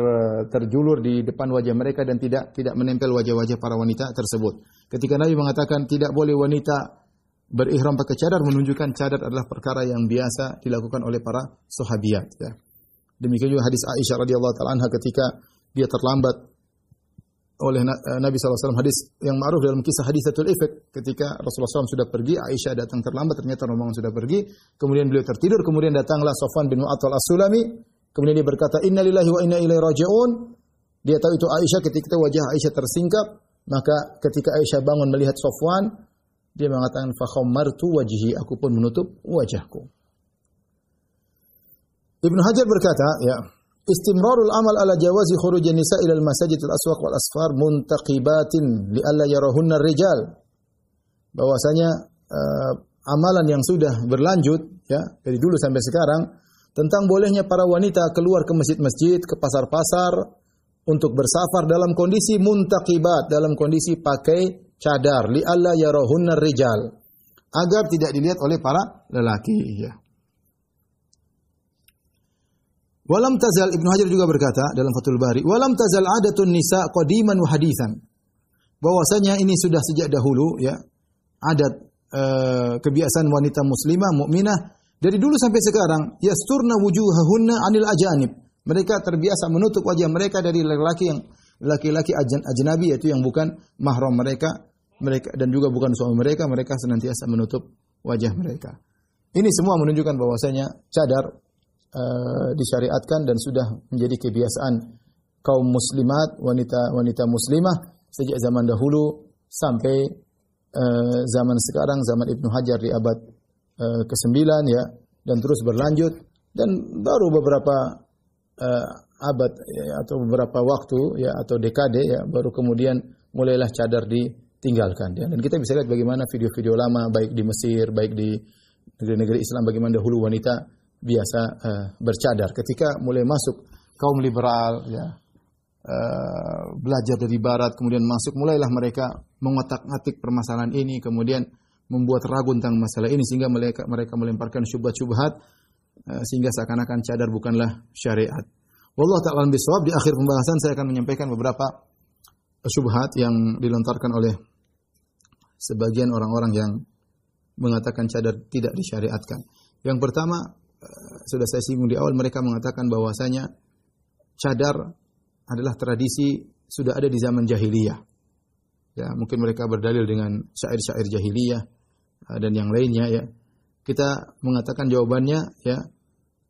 terjulur di depan wajah mereka dan tidak tidak menempel wajah-wajah para wanita tersebut. Ketika Nabi mengatakan tidak boleh wanita berihram pakai cadar menunjukkan cadar adalah perkara yang biasa dilakukan oleh para sahabiat ya. Demikian juga hadis Aisyah radhiyallahu taala anha ketika dia terlambat oleh eh, Nabi SAW hadis yang ma'ruf dalam kisah hadis hadisatul ifk ketika Rasulullah SAW sudah pergi Aisyah datang terlambat ternyata rombongan sudah pergi. Kemudian beliau tertidur kemudian datanglah Sofwan bin Mu'attal As-Sulami. Kemudian dia berkata innalillahi wa inna ilaihi raji'un. Dia tahu itu Aisyah ketika wajah Aisyah tersingkap maka ketika Aisyah bangun melihat Sofwan dia mengatakan fa khammartu wajhi. Aku pun menutup wajahku. Ibnu Hajar berkata ya istimrarul amal ala jawazi khuruj nisa ila al-masajid al-aswaq wal asfar muntaqibatin li alla yarahunna rijal. Bahwasanya uh, amalan yang sudah berlanjut ya dari dulu sampai sekarang tentang bolehnya para wanita keluar ke masjid-masjid, ke pasar-pasar untuk bersafar dalam kondisi muntaqibat, dalam kondisi pakai cadar li alla yarahunna rijal agar tidak dilihat oleh para lelaki ya. Walam tazal Ibnu Hajar juga berkata dalam Fathul Bari, walam tazal adatun nisa qadiman wa hadisan. Bahwasanya ini sudah sejak dahulu ya, adat e, kebiasaan wanita muslimah mukminah dari dulu sampai sekarang yasturna wujuhahunna anil ajanib. Mereka terbiasa menutup wajah mereka dari laki-laki yang laki-laki ajnabi yaitu yang bukan mahram mereka mereka dan juga bukan suami mereka mereka senantiasa menutup wajah mereka. Ini semua menunjukkan bahwasanya cadar uh, disyariatkan dan sudah menjadi kebiasaan kaum muslimat, wanita-wanita muslimah sejak zaman dahulu sampai uh, zaman sekarang, zaman Ibnu Hajar di abad uh, ke-9 ya dan terus berlanjut dan baru beberapa uh, abad ya, atau beberapa waktu ya atau dekade ya baru kemudian mulailah cadar ditinggalkan ya. dan kita bisa lihat bagaimana video-video lama baik di Mesir baik di negeri-negeri Islam bagaimana dahulu wanita biasa uh, bercadar. Ketika mulai masuk kaum liberal, ya uh, belajar dari Barat, kemudian masuk, mulailah mereka mengotak-atik permasalahan ini, kemudian membuat ragu tentang masalah ini sehingga mereka mereka melemparkan syubhat-syubhat uh, sehingga seakan-akan cadar bukanlah syariat. Wallah taala bisawab di akhir pembahasan saya akan menyampaikan beberapa syubhat yang dilontarkan oleh sebagian orang-orang yang mengatakan cadar tidak disyariatkan. Yang pertama, Eh, sudah saya singgung di awal mereka mengatakan bahwasanya cadar adalah tradisi sudah ada di zaman jahiliyah. Ya, mungkin mereka berdalil dengan syair-syair jahiliyah eh, dan yang lainnya ya. Kita mengatakan jawabannya ya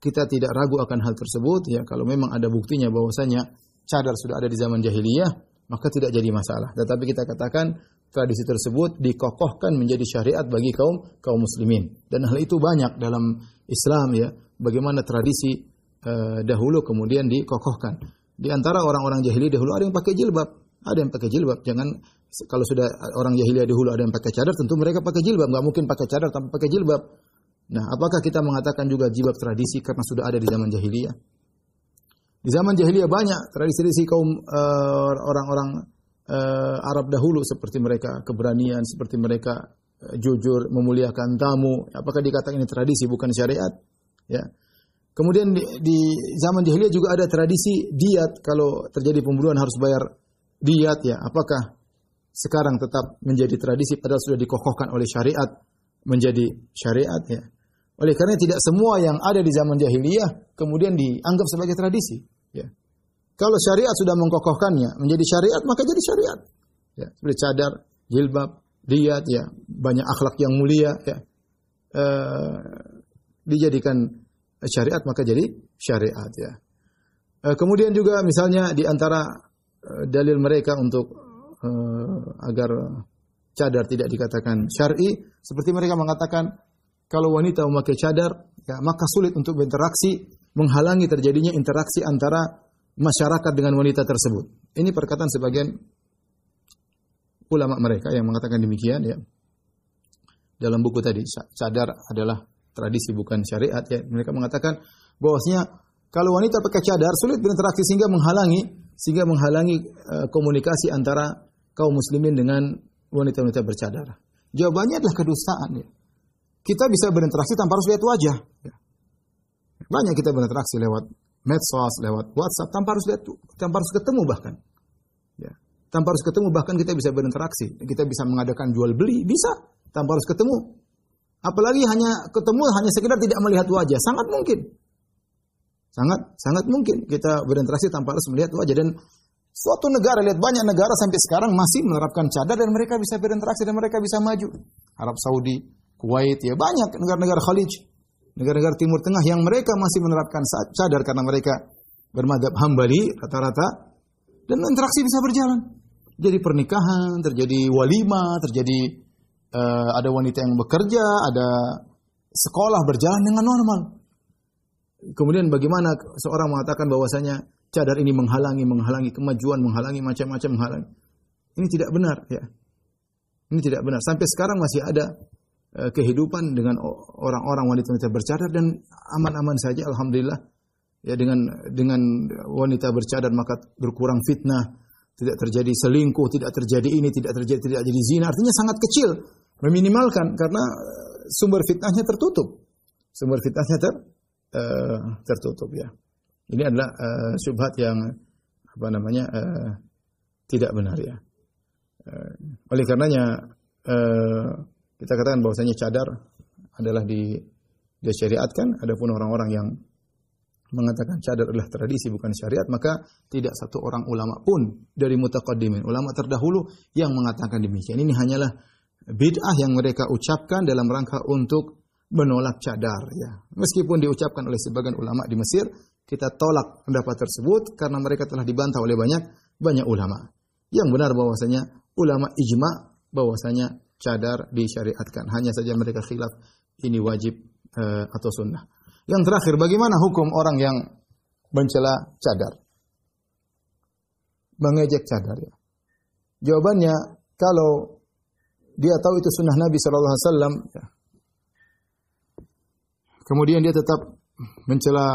kita tidak ragu akan hal tersebut ya kalau memang ada buktinya bahwasanya cadar sudah ada di zaman jahiliyah maka tidak jadi masalah. Tetapi kita katakan tradisi tersebut dikokohkan menjadi syariat bagi kaum kaum muslimin dan hal itu banyak dalam Islam ya, bagaimana tradisi uh, dahulu kemudian dikokohkan. Di antara orang-orang jahiliyah dahulu ada yang pakai jilbab, ada yang pakai jilbab. Jangan kalau sudah orang jahiliyah dahulu ada yang pakai cadar, tentu mereka pakai jilbab. Nggak mungkin pakai cadar tanpa pakai jilbab. Nah, apakah kita mengatakan juga jilbab tradisi karena sudah ada di zaman jahiliyah? Di zaman jahiliyah banyak tradisi-tradisi kaum uh, orang-orang uh, Arab dahulu seperti mereka keberanian, seperti mereka jujur, memuliakan tamu. Apakah dikatakan ini tradisi bukan syariat? Ya. Kemudian di, di zaman jahiliyah juga ada tradisi diat kalau terjadi pembunuhan harus bayar diat ya. Apakah sekarang tetap menjadi tradisi padahal sudah dikokohkan oleh syariat menjadi syariat ya. Oleh karena tidak semua yang ada di zaman jahiliyah kemudian dianggap sebagai tradisi ya. Kalau syariat sudah mengkokohkannya menjadi syariat maka jadi syariat. Ya, seperti cadar, jilbab, lihat ya banyak akhlak yang mulia ya e, dijadikan syariat maka jadi syariat ya. E, kemudian juga misalnya di antara e, dalil mereka untuk e, agar cadar tidak dikatakan syar'i seperti mereka mengatakan kalau wanita memakai cadar ya maka sulit untuk berinteraksi menghalangi terjadinya interaksi antara masyarakat dengan wanita tersebut. Ini perkataan sebagian ulama mereka yang mengatakan demikian ya. dalam buku tadi cadar adalah tradisi bukan syariat ya. Mereka mengatakan bahwasanya kalau wanita pakai cadar sulit berinteraksi sehingga menghalangi sehingga menghalangi uh, komunikasi antara kaum muslimin dengan wanita-wanita bercadar. Jawabannya adalah kedustaan ya. Kita bisa berinteraksi tanpa harus lihat wajah. Ya. Banyak kita berinteraksi lewat medsos, lewat WhatsApp tanpa harus lihat tanpa harus ketemu bahkan. Ya. Tanpa harus ketemu bahkan kita bisa berinteraksi. Kita bisa mengadakan jual beli, bisa tanpa harus ketemu. Apalagi hanya ketemu hanya sekedar tidak melihat wajah, sangat mungkin. Sangat sangat mungkin kita berinteraksi tanpa harus melihat wajah dan suatu negara lihat banyak negara sampai sekarang masih menerapkan cadar dan mereka bisa berinteraksi dan mereka bisa maju. Arab Saudi, Kuwait ya banyak negara-negara Khalij, negara-negara Timur Tengah yang mereka masih menerapkan cadar karena mereka bermadhab hambali rata-rata dan interaksi bisa berjalan. Jadi pernikahan, terjadi walima, terjadi uh, ada wanita yang bekerja, ada sekolah berjalan dengan normal. Kemudian bagaimana seorang mengatakan bahwasanya cadar ini menghalangi, menghalangi kemajuan, menghalangi macam-macam menghalangi. Ini tidak benar ya. Ini tidak benar. Sampai sekarang masih ada kehidupan dengan orang-orang wanita-wanita bercadar dan aman-aman saja alhamdulillah. Ya dengan dengan wanita bercadar maka berkurang fitnah, tidak terjadi selingkuh, tidak terjadi ini, tidak terjadi tidak jadi zina. Artinya sangat kecil meminimalkan karena eh, sumber fitnahnya tertutup. Sumber fitnahnya ter, uh, tertutup ya. Ini adalah uh, syubhat yang apa namanya uh, tidak benar ya. Uh, oleh karenanya uh, kita katakan bahwasanya cadar adalah di dia syariatkan, adapun orang-orang yang mengatakan cadar adalah tradisi bukan syariat, maka tidak satu orang ulama pun dari mutaqaddimin, ulama terdahulu yang mengatakan demikian. Ini hanyalah bid'ah yang mereka ucapkan dalam rangka untuk menolak cadar ya. Meskipun diucapkan oleh sebagian ulama di Mesir, kita tolak pendapat tersebut karena mereka telah dibantah oleh banyak banyak ulama. Yang benar bahwasanya ulama ijma bahwasanya cadar disyariatkan. Hanya saja mereka khilaf ini wajib uh, atau sunnah. Yang terakhir, bagaimana hukum orang yang mencela cadar? Mengejek cadar ya. Jawabannya, kalau dia tahu itu sunnah Nabi Shallallahu Alaihi ya. kemudian dia tetap mencela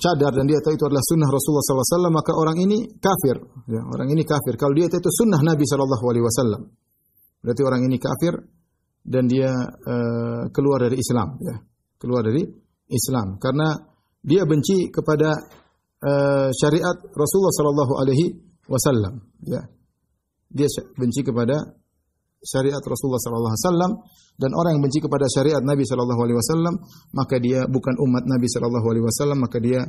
cadar dan dia tahu itu adalah sunnah Rasulullah Wasallam, maka orang ini kafir. Ya, orang ini kafir. Kalau dia tahu itu sunnah Nabi Wasallam, berarti orang ini kafir dan dia uh, keluar dari Islam. Ya, keluar dari Islam karena dia benci kepada uh, syariat Rasulullah Sallallahu Alaihi Wasallam. Ya, dia benci kepada syariat Rasulullah sallallahu alaihi wasallam dan orang yang benci kepada syariat Nabi sallallahu alaihi wasallam maka dia bukan umat Nabi sallallahu alaihi wasallam maka dia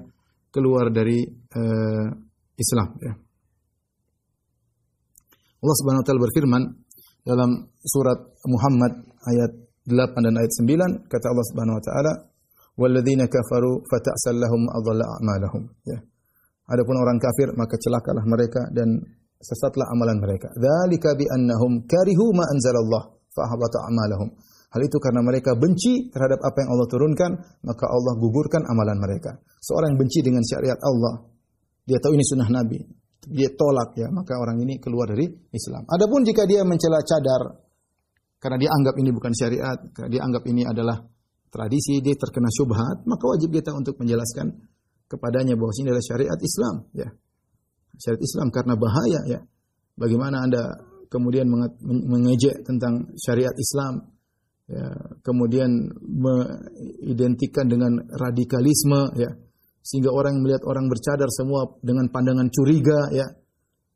keluar dari uh, Islam ya. Allah Subhanahu wa taala berfirman dalam surat Muhammad ayat 8 dan ayat 9 kata Allah Subhanahu wa taala walladzina kafaru fata'sal lahum adalla a'malahum ya. Adapun orang kafir maka celakalah mereka dan sesatlah amalan mereka. Dzalika bi annahum karihu ma anzalallah fa habata amalahum. Hal itu karena mereka benci terhadap apa yang Allah turunkan, maka Allah gugurkan amalan mereka. Seorang yang benci dengan syariat Allah, dia tahu ini sunnah Nabi, dia tolak ya, maka orang ini keluar dari Islam. Adapun jika dia mencela cadar karena dia anggap ini bukan syariat, karena dia anggap ini adalah tradisi, dia terkena syubhat, maka wajib kita untuk menjelaskan kepadanya bahwa ini adalah syariat Islam, ya syariat Islam karena bahaya ya. Bagaimana Anda kemudian mengejek tentang syariat Islam, ya, kemudian mengidentikan dengan radikalisme, ya, sehingga orang melihat orang bercadar semua dengan pandangan curiga, ya,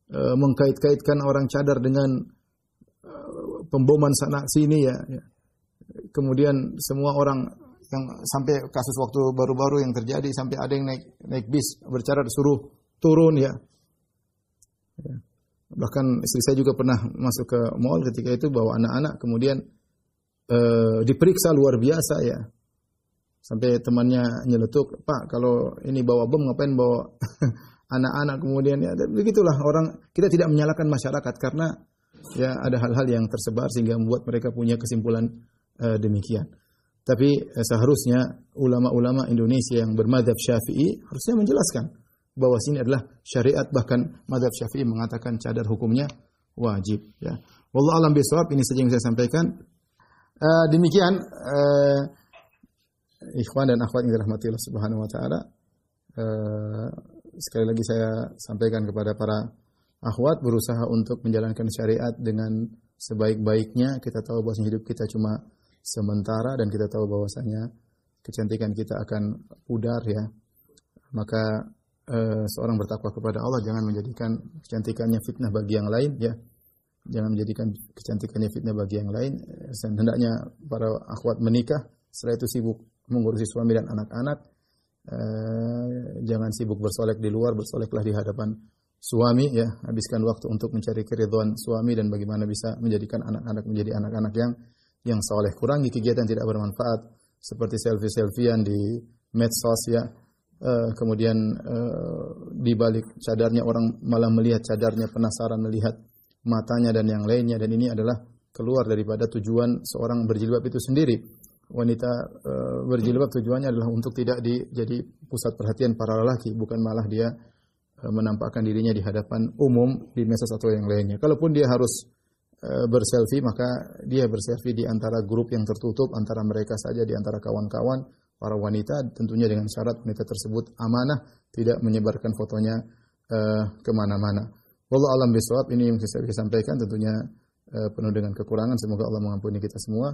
e, mengkait-kaitkan orang cadar dengan e, pemboman sana sini, ya, ya. Kemudian semua orang yang sampai kasus waktu baru-baru yang terjadi sampai ada yang naik naik bis bercadar suruh turun ya Ya. Bahkan istri saya juga pernah masuk ke mall ketika itu bawa anak-anak, kemudian e, diperiksa luar biasa ya. Sampai temannya nyeletuk, Pak kalau ini bawa bom ngapain bawa anak-anak kemudian ya begitulah orang kita tidak menyalahkan masyarakat karena ya ada hal-hal yang tersebar sehingga membuat mereka punya kesimpulan e, demikian. Tapi e, seharusnya ulama-ulama Indonesia yang bermadhab Syafi'i harusnya menjelaskan bahwa sini adalah syariat bahkan madhab syafi'i mengatakan cadar hukumnya wajib ya. Wallah alam bisawab ini saja yang saya sampaikan. Uh, demikian uh, ikhwan dan akhwat yang dirahmati Allah Subhanahu wa taala. Uh, sekali lagi saya sampaikan kepada para akhwat berusaha untuk menjalankan syariat dengan sebaik-baiknya. Kita tahu bahwa hidup kita cuma sementara dan kita tahu bahwasanya kecantikan kita akan pudar ya. Maka uh, seorang bertakwa kepada Allah jangan menjadikan kecantikannya fitnah bagi yang lain ya. Jangan menjadikan kecantikannya fitnah bagi yang lain. Dan hendaknya para akhwat menikah setelah itu sibuk mengurusi suami dan anak-anak. Uh, jangan sibuk bersolek di luar, bersoleklah di hadapan suami ya. Habiskan waktu untuk mencari keridhaan suami dan bagaimana bisa menjadikan anak-anak menjadi anak-anak yang yang soleh. Kurangi kegiatan tidak bermanfaat seperti selfie-selfian di medsos ya. Uh, kemudian uh, di balik cadarnya orang malah melihat cadarnya penasaran melihat matanya dan yang lainnya dan ini adalah keluar daripada tujuan seorang berjilbab itu sendiri. Wanita e, berjilbab tujuannya adalah untuk tidak di, jadi pusat perhatian para lelaki, bukan malah dia e, menampakkan dirinya di hadapan umum di medsos atau yang lainnya. Kalaupun dia harus e, berselfie, maka dia berselfie di antara grup yang tertutup, antara mereka saja, di antara kawan-kawan, para wanita, tentunya dengan syarat wanita tersebut amanah, tidak menyebarkan fotonya ke mana-mana. Wallahu alam bisawab ini yang saya sampaikan tentunya uh, penuh dengan kekurangan. Semoga Allah mengampuni kita semua.